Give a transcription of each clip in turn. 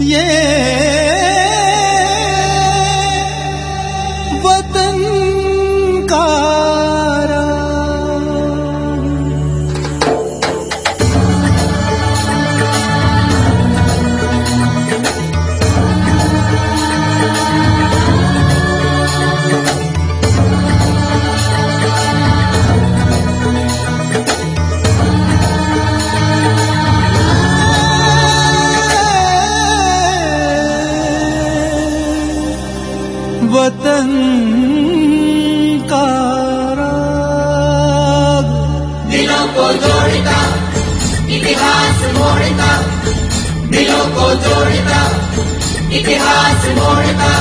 वतन इतिहास मोड़ता दिलों को जोड़ता इतिहास मोड़ता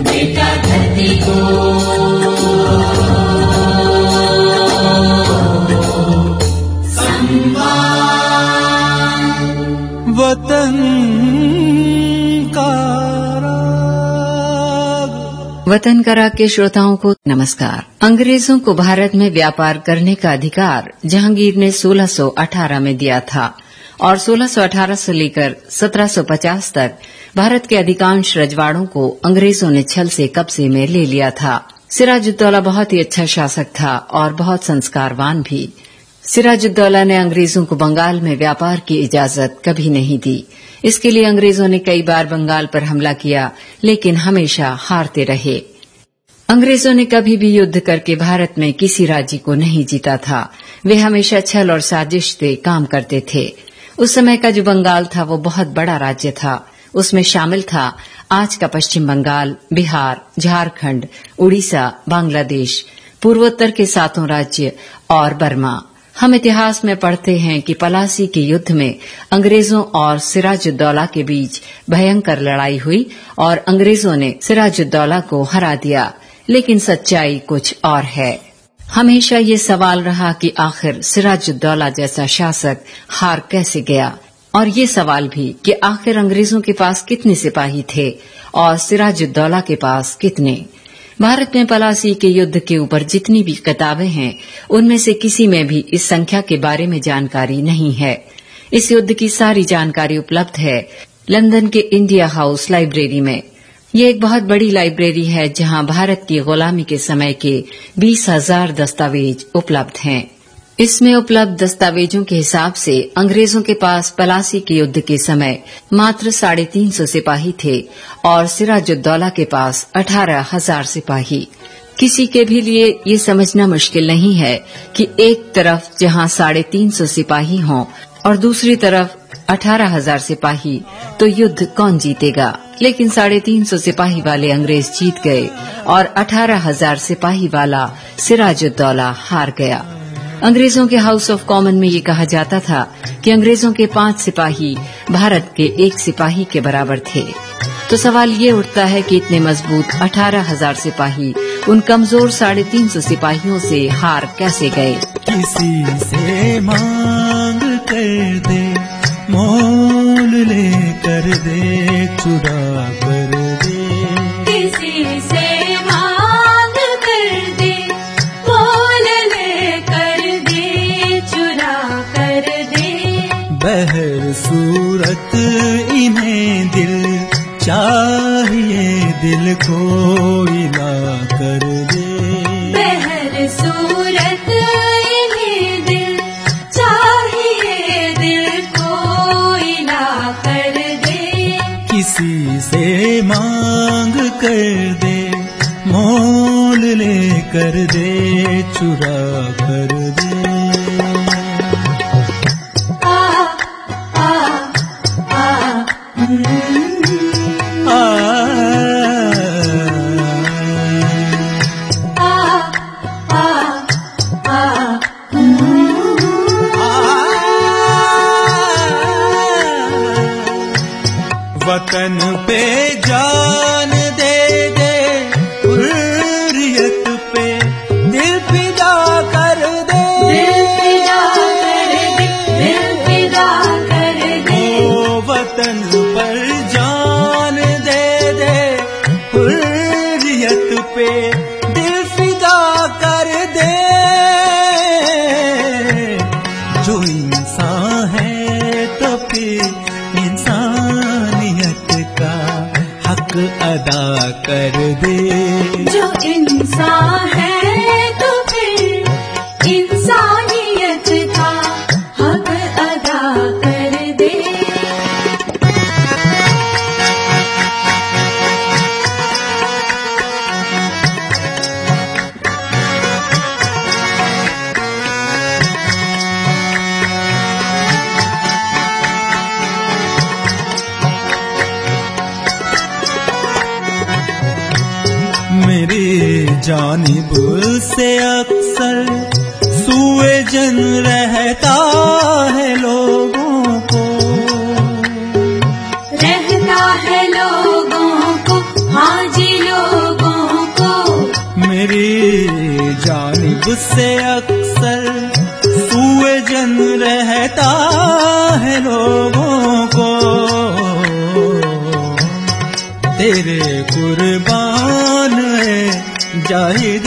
बेटा धरती को। वतन वतन करा के श्रोताओं को नमस्कार। अंग्रेज़ों को भारत में व्यापार करने का अधिकार जहांगीर ने 1618 में दिया था और 1618 से लेकर 1750 तक भारत के अधिकांश रजवाड़ों को अंग्रेज़ों ने छल से कब्जे में ले लिया था। सिराजुद्दौला बहुत ही अच्छा शासक था और बहुत संस्कारवान भी। सिराजुद्दौला ने अंग्रेज़ों को बंगाल में व्यापार की इजाज़त कभी नहीं दी। इसके लिए अंग्रेज़ों ने कई बार बंगाल पर हमला किया, लेकिन हमेशा हारते रहे। अंग्रेज़ों ने कभी भी युद्ध करके भारत में किसी राज्य को नहीं जीता था। वे हमेशा छल और साजिश से काम करते थे। उस समय का जो बंगाल था, वो बहुत बड़ा राज्य था। उसमें शामिल था आज का पश्चिम बंगाल, बिहार, झारखंड, उड़ीसा, बांग्लादेश, पूर्वोत्तर के सातों राज्य और बर्मा। हम इतिहास में पढ़ते हैं कि पलासी के युद्ध में अंग्रेज़ों और सिराजुद्दौला के बीच भयंकर लड़ाई हुई और अंग्रेज़ों ने सिराजुद्दौला को हरा दिया, लेकिन सच्चाई कुछ और है। हमेशा ये सवाल रहा कि आखिर सिराजुद्दौला जैसा शासक हार कैसे गया? और ये सवाल भी कि आखिर अंग्रेज़ों के पास कितने सिपाही थे और सिराजुद्दौला के पास कितने? भारत में पलासी के युद्ध के ऊपर जितनी भी किताबें हैं, उनमें से किसी में भी इस संख्या के बारे में जानकारी नहीं है। इस युद्ध की सारी जानकारी उपलब्ध है लंदन के इंडिया हाउस लाइब्रेरी में। यह एक बहुत बड़ी लाइब्रेरी है जहाँ भारत की गुलामी के समय के बीस हज़ार दस्तावेज़ उपलब्ध हैं। इसमें उपलब्ध दस्तावेजों के हिसाब से अंग्रेज़ों के पास पलासी के युद्ध के समय मात्र साढ़े तीन सौ सिपाही थे और सिराजुद्दौला के पास अठारह हज़ार सिपाही। किसी के भी लिए ये समझना मुश्किल नहीं है कि एक तरफ़ जहाँ साढ़े तीन सौ सिपाही हों और दूसरी तरफ़ अठारह हज़ार सिपाही तो युद्ध कौन जीतेगा? लेकिन साढ़े तीन सौ सिपाही वाले अंग्रेज़ जीत गए और अठारह हज़ार सिपाही वाला सिराजुद्दौला हार गया। अंग्रेज़ों के हाउस ऑफ़ कॉमन में ये कहा जाता था कि अंग्रेज़ों के पाँच सिपाही भारत के एक सिपाही के बराबर थे। तो सवाल ये उठता है कि इतने मज़बूत अठारह हज़ार सिपाही, उन कमज़ोर साढ़े तीन सौ सिपाहियों से हार कैसे गए? किसी से मांग कर दे, मोल ले कर दे चुरा कर कोई ना कर दे। बहर सूरत दिल चाहिए दिल कोई ना कर दे। किसी से मांग कर दे मोल ले कर दे चुरा अदा कर दे। जानिब से अक्सर सुए जन रहता है लोगों को। रहता है लोगों को हाजी लोगों को। मेरी जानब से अक्सर जाहिद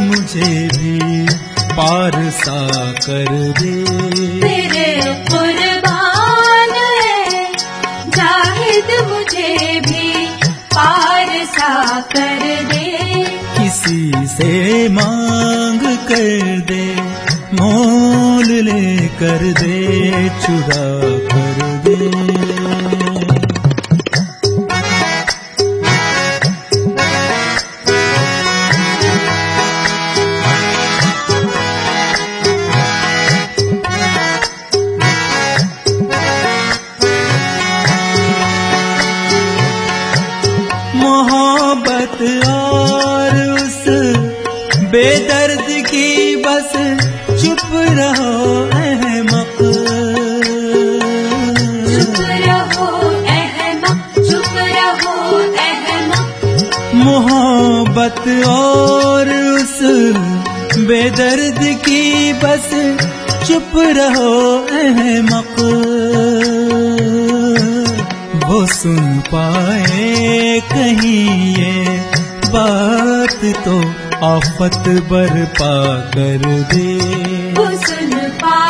मुझे भी पार सा कर दे। तेरे कुर्बान जाहिद मुझे भी पार सा कर दे। किसी से मांग कर दे मोल ले कर दे चुरा कर दे। मोहब्बत और उस बेदर्द की बस चुप रहो, अहमक। वो सुन पाए कहीं ये बात तो आफत बरपा कर दे। वो सुन पाए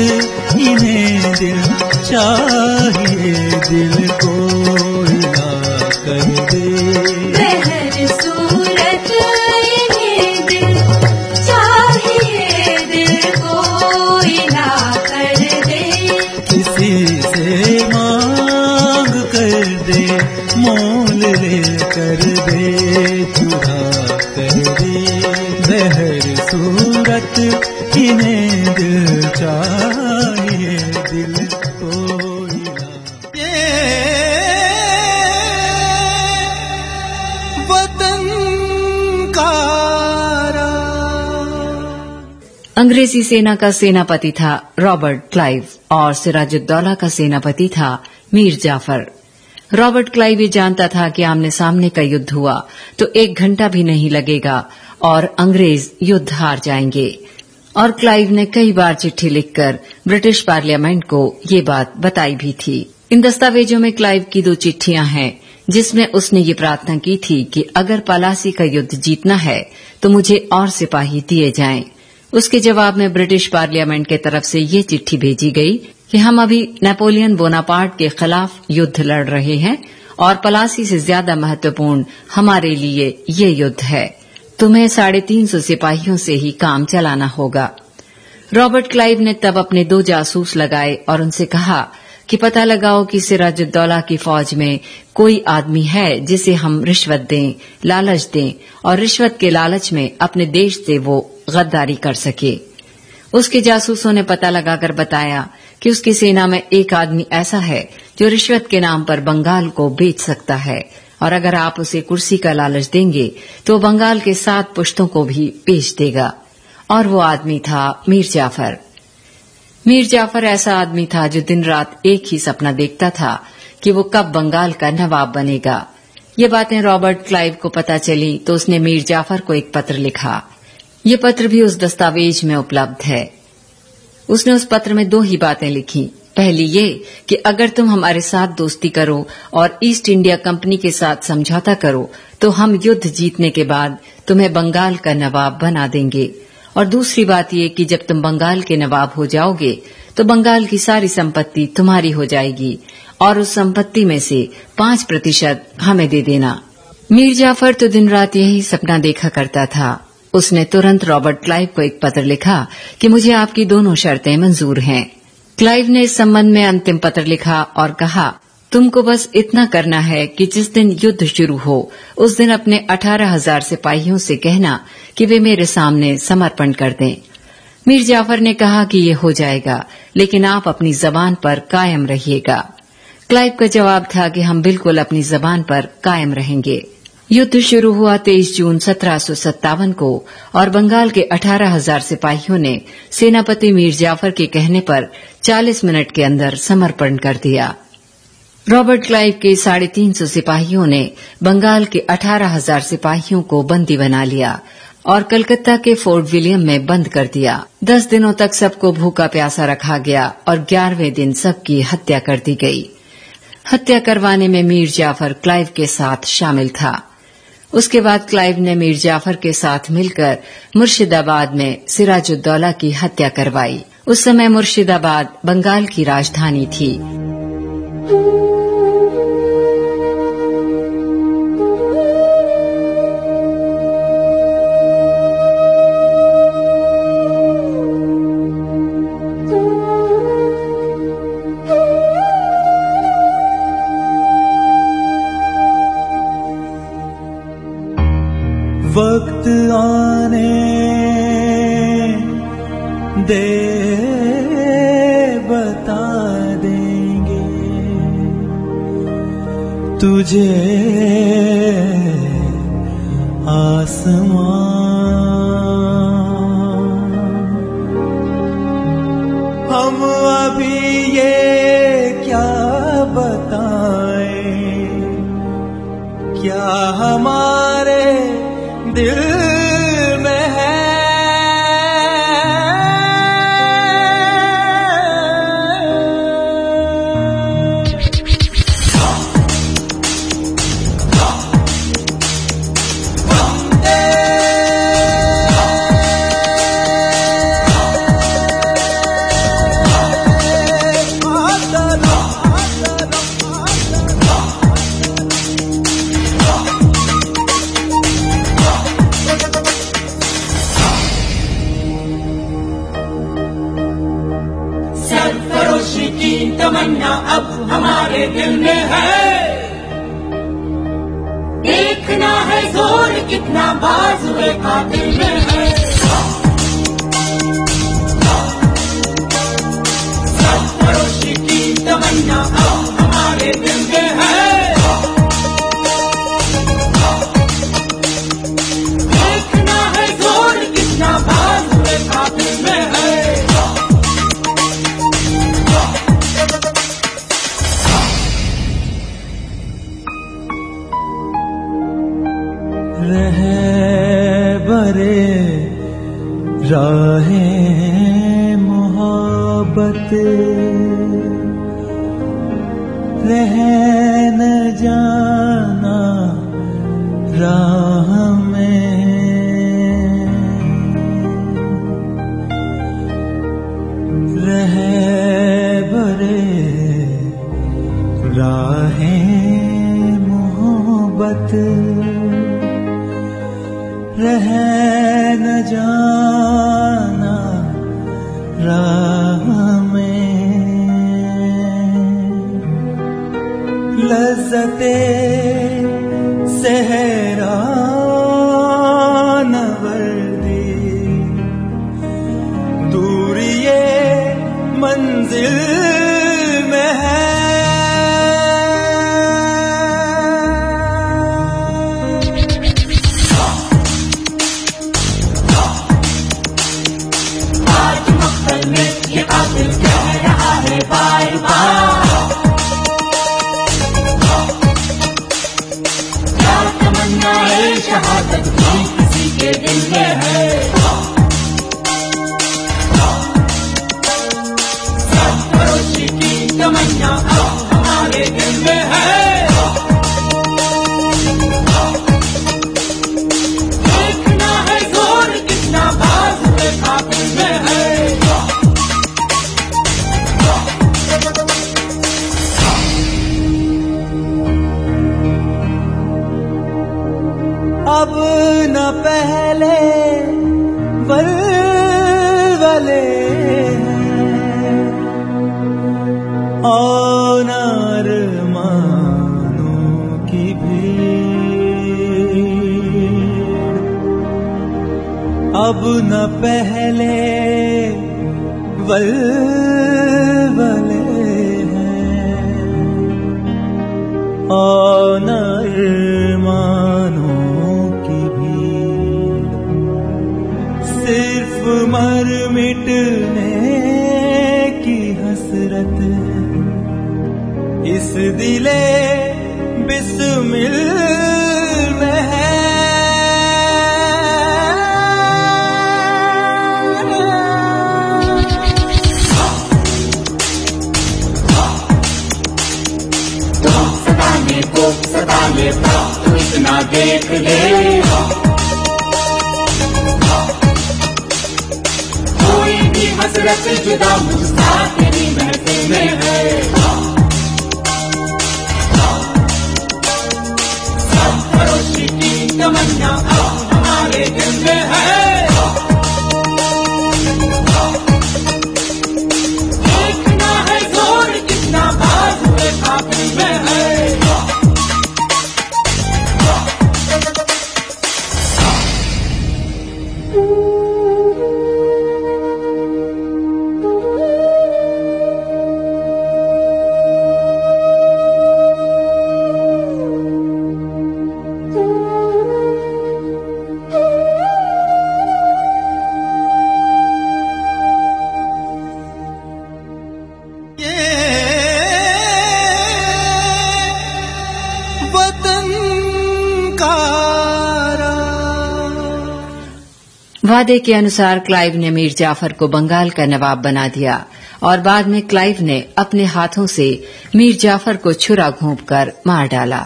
इन्हें दिल चाहिए दिल को दिल का अंग्रेज़ी सेना का सेनापति था रॉबर्ट क्लाइव और सिराजुद्दौला का सेनापति था मीर जाफ़र। रॉबर्ट क्लाइव ये जानता था कि आमने सामने का युद्ध हुआ तो एक घंटा भी नहीं लगेगा और अंग्रेज़ युद्ध हार जाएँगे। और क्लाइव ने कई बार चिट्ठी लिखकर ब्रिटिश पार्लियामेंट को ये बात बताई भी थी। इन दस्तावेजों में क्लाइव की दो चिट्ठियाँ हैं, जिसमें उसने ये प्रार्थना की थी कि अगर पलासी का युद्ध जीतना है तो मुझे और सिपाही दिए जाएँ। उसके जवाब में ब्रिटिश पार्लियामेंट के तरफ़ से ये चिट्ठी भेजी गई कि हम अभी नेपोलियन बोनापार्ट के खिलाफ युद्ध लड़ रहे हैं और पलासी से ज़्यादा महत्वपूर्ण हमारे लिए ये युद्ध है। तुम्हें साढ़े तीन सौ सिपाहियों से ही काम चलाना होगा। रॉबर्ट क्लाइव ने तब अपने दो जासूस लगाए और उनसे कहा कि पता लगाओ कि सिराजुद्दौला की फौज में कोई आदमी है जिसे हम रिश्वत दें, लालच दें और रिश्वत के लालच में अपने देश से वो गद्दारी कर सके। उसके जासूसों ने पता लगाकर बताया कि उसकी सेना में एक आदमी ऐसा है जो रिश्वत के नाम पर बंगाल को बेच सकता है। और अगर आप उसे कुर्सी का लालच देंगे तो बंगाल के सात पुश्तों को भी बेच देगा। और वो आदमी था मीर जाफ़र। मीर जाफ़र ऐसा आदमी था जो दिन रात एक ही सपना देखता था कि वो कब बंगाल का नवाब बनेगा। ये बातें रॉबर्ट क्लाइव को पता चली तो उसने मीर जाफ़र को एक पत्र लिखा। ये पत्र भी उस दस्तावेज़ में उपलब्ध है। उसने उस पत्र में दो ही बातें लिखी। पहली ये कि अगर तुम हमारे साथ दोस्ती करो और ईस्ट इंडिया कंपनी के साथ समझौता करो तो हम युद्ध जीतने के बाद तुम्हें बंगाल का नवाब बना देंगे। और दूसरी बात ये कि जब तुम बंगाल के नवाब हो जाओगे तो बंगाल की सारी संपत्ति तुम्हारी हो जाएगी और उस संपत्ति में से पाँच प्रतिशत हमें दे देना। मीर जाफ़र तो दिन रात यही सपना देखा करता था। उसने तुरंत रॉबर्ट क्लाइव को एक पत्र लिखा कि मुझे आपकी दोनों शर्तें मंजूर हैं। क्लाइव ने इस संबंध में अंतिम पत्र लिखा और कहा, तुमको बस इतना करना है कि जिस दिन युद्ध शुरू हो, उस दिन अपने अठारह हज़ार सिपाहियों से कहना कि वे मेरे सामने समर्पण कर दें। मीर जाफ़र ने कहा कि ये हो जाएगा, लेकिन आप अपनी जबान पर कायम रहिएगा। क्लाइव का जवाब था कि हम बिल्कुल अपनी जबान पर कायम रहेंगे। युद्ध शुरू हुआ 23 जून सत्रह को, और बंगाल के अठारह हज़ार सिपाहियों ने सेनापति मीर जाफ़र के कहने पर 40 मिनट के अंदर समर्पण कर दिया। रॉबर्ट क्लाइव के साढ़े तीन सौ सिपाहियों ने बंगाल के अठारह हज़ार सिपाहियों को बंदी बना लिया और कलकत्ता के फोर्ट विलियम में बंद कर दिया। दस दिनों तक सबको भूखा प्यासा रखा गया और ग्यारहवें दिन सबकी हत्या कर दी गई। हत्या करवाने में मीर जाफ़र क्लाइव के साथ शामिल था। उसके बाद क्लाइव ने मीर जाफ़र के साथ मिलकर मुर्शिदाबाद में सिराजुद्दौला की हत्या करवाई। उस समय मुर्शिदाबाद बंगाल की राजधानी थी। है ज़ोर कितना बाजुए कातिल में। है रह न जाना राह में। रह बरे राहें मोहब्बत। रह न जाना राह लज्जते सहरा न पहले बलबले हैं। और न अरमानों की भी। सिर्फ़ मर मिटने की हसरत। इस दिले बिस्मिल सताने को तू इतना देख ले। कोई भी हसरत जुदा मुझसा तेरी महफिल में है। पड़ोसी की तमन्ना वादे के अनुसार क्लाइव ने मीर जाफ़र को बंगाल का नवाब बना दिया और बाद में क्लाइव ने अपने हाथों से मीर जाफ़र को छुरा घोंपकर मार डाला।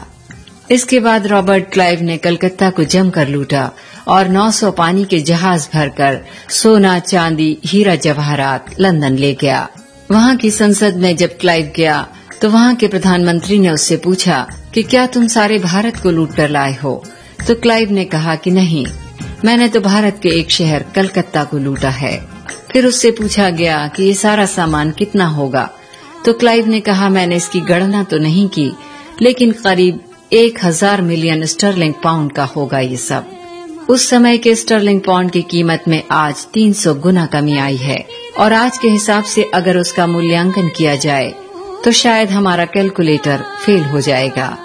इसके बाद रॉबर्ट क्लाइव ने कलकत्ता को जमकर लूटा और 900 पानी के जहाज़ भरकर सोना, चांदी, हीरा जवाहरात लंदन ले गया। वहाँ की संसद में जब क्लाइव गया तो वहाँ के प्रधानमंत्री ने उससे पूछा कि क्या तुम सारे भारत को लूट कर लाए हो? तो क्लाइव ने कहा कि नहीं मैंने तो भारत के एक शहर कलकत्ता को लूटा है। फिर उससे पूछा गया कि ये सारा सामान कितना होगा। तो क्लाइव ने कहा, मैंने इसकी गणना तो नहीं की, लेकिन करीब एक हज़ार मिलियन स्टर्लिंग पाउंड का होगा ये सब। उस समय के स्टर्लिंग पाउंड की कीमत में आज 300 गुना कमी आई है। और आज के हिसाब से अगर उसका मूल्यांकन किया जाए तो शायद हमारा कैलकुलेटर फेल हो जाएगा।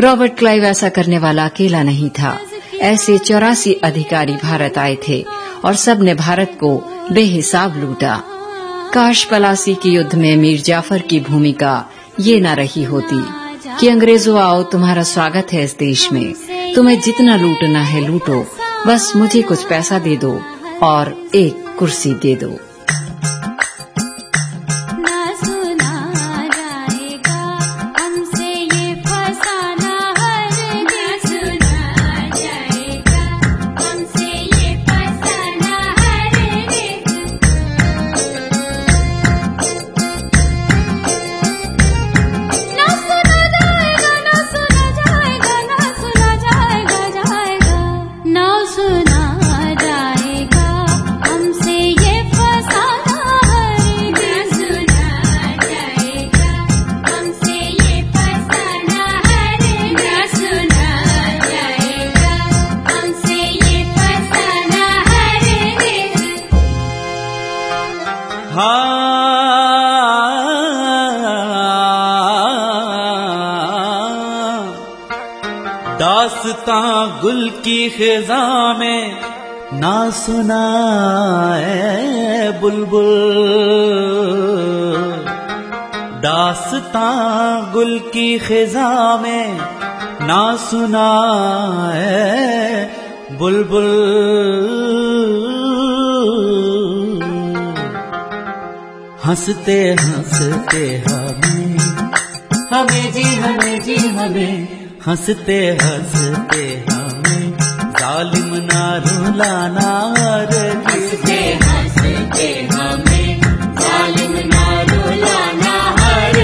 रॉबर्ट क्लाइव ऐसा करने वाला अकेला नहीं था। ऐसे चौरासी अधिकारी भारत आए थे और सबने भारत को बेहिसाब लूटा। काश पलासी के युद्ध में मीर जाफ़र की भूमिका ये न रही होती कि अंग्रेज़ों आओ, तुम्हारा स्वागत है इस देश में। तुम्हें जितना लूटना है लूटो, बस मुझे कुछ पैसा दे दो और एक कुर्सी दे दो। दास्तां गुल की खिजा में। ना सुना बुलबुल। दास्तां गुल की खिजा में ना सुना बुलबुल। हँसते हँसते हमें हमें जी हमें जी, हमें हँसते हँसते हमें। जालिम ना रुलाना रे हँसते हँसते हमें। जालिम ना रुलाना हर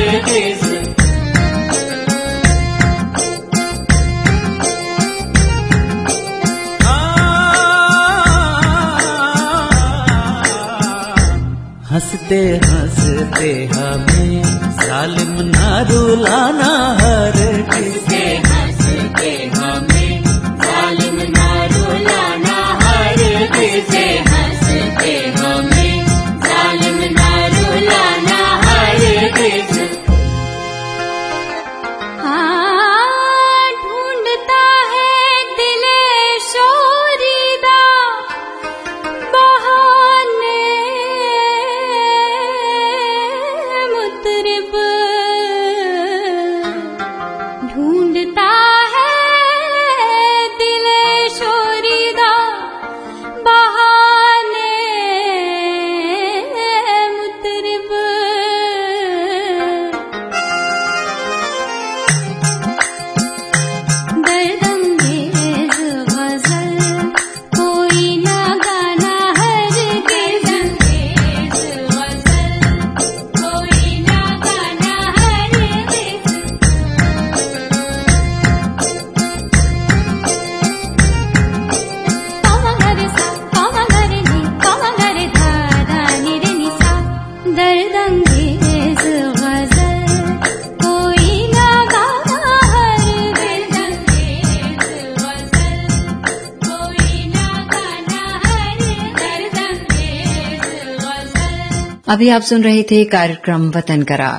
हँसते हँसते हमें। जालिम ना रुलाना हर अभी आप सुन रहे थे कार्यक्रम वतन का ये